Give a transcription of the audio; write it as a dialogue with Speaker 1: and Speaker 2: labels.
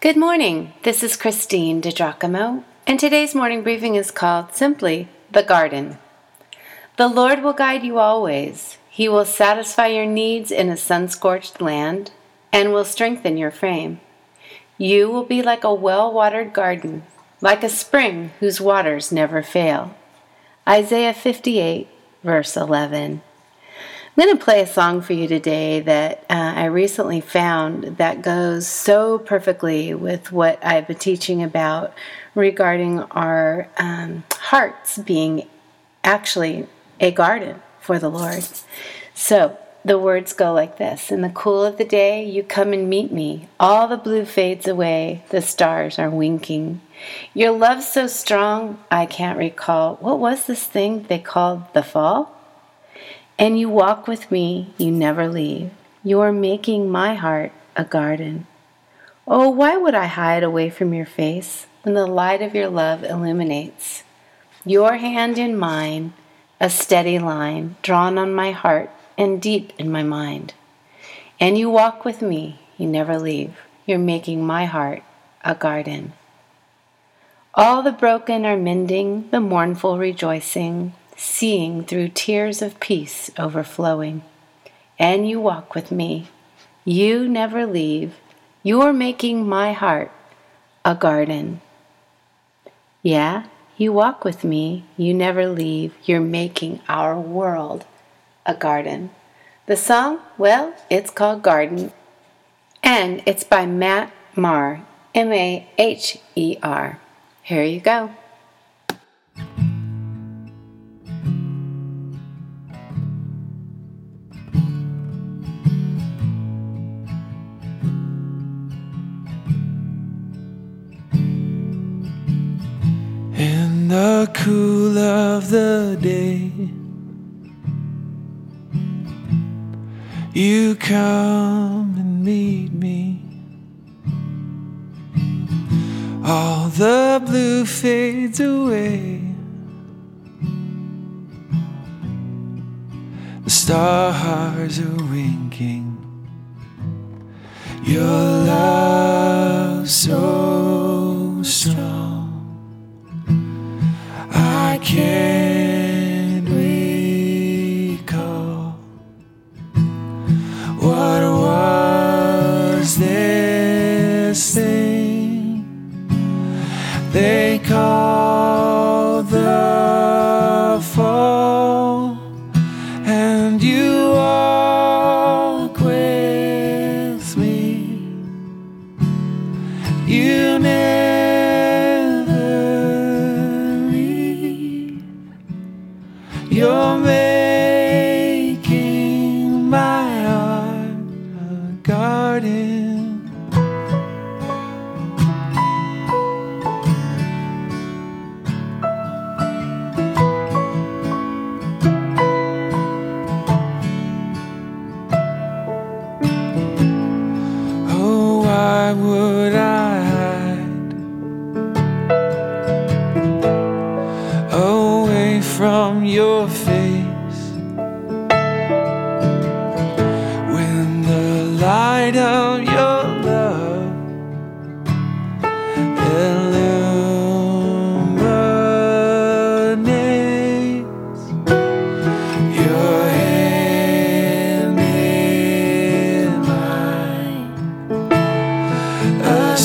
Speaker 1: Good morning. This is Christine DiGiacomo, and today's morning briefing is called simply The Garden. The Lord will guide you always. He will satisfy your needs in a sun scorched land and will strengthen your frame. You will be like a well watered garden, like a spring whose waters never fail. Isaiah 58, verse 11. I'm going to play a song for you today that uh, I recently found that goes so perfectly with what I've been teaching about regarding our um, hearts being actually a garden for the Lord. So the words go like this In the cool of the day, you come and meet me. All the blue fades away, the stars are winking. Your love's so strong, I can't recall. What was this thing they called the fall? And you walk with me, you never leave. You are making my heart a garden. Oh, why would I hide away from your face when the light of your love illuminates? Your hand in mine, a steady line drawn on my heart and deep in my mind. And you walk with me, you never leave. You're making my heart a garden. All the broken are mending, the mournful rejoicing, seeing through tears of peace overflowing. And you walk with me. You never leave. You're making my heart a garden. Yeah, you walk with me. You never leave. You're making our world a garden. The song, well, it's called Garden, and it's by Matt Maher, M A H E R. Here you go.
Speaker 2: The cool of the day. You come and meet me. All the blue fades away. The stars are winking. Your love so they call the fall, and you walk with me. You never. Leave. You're making my heart a garden. Away from your face. When the light of your love illuminates your hand in mine, a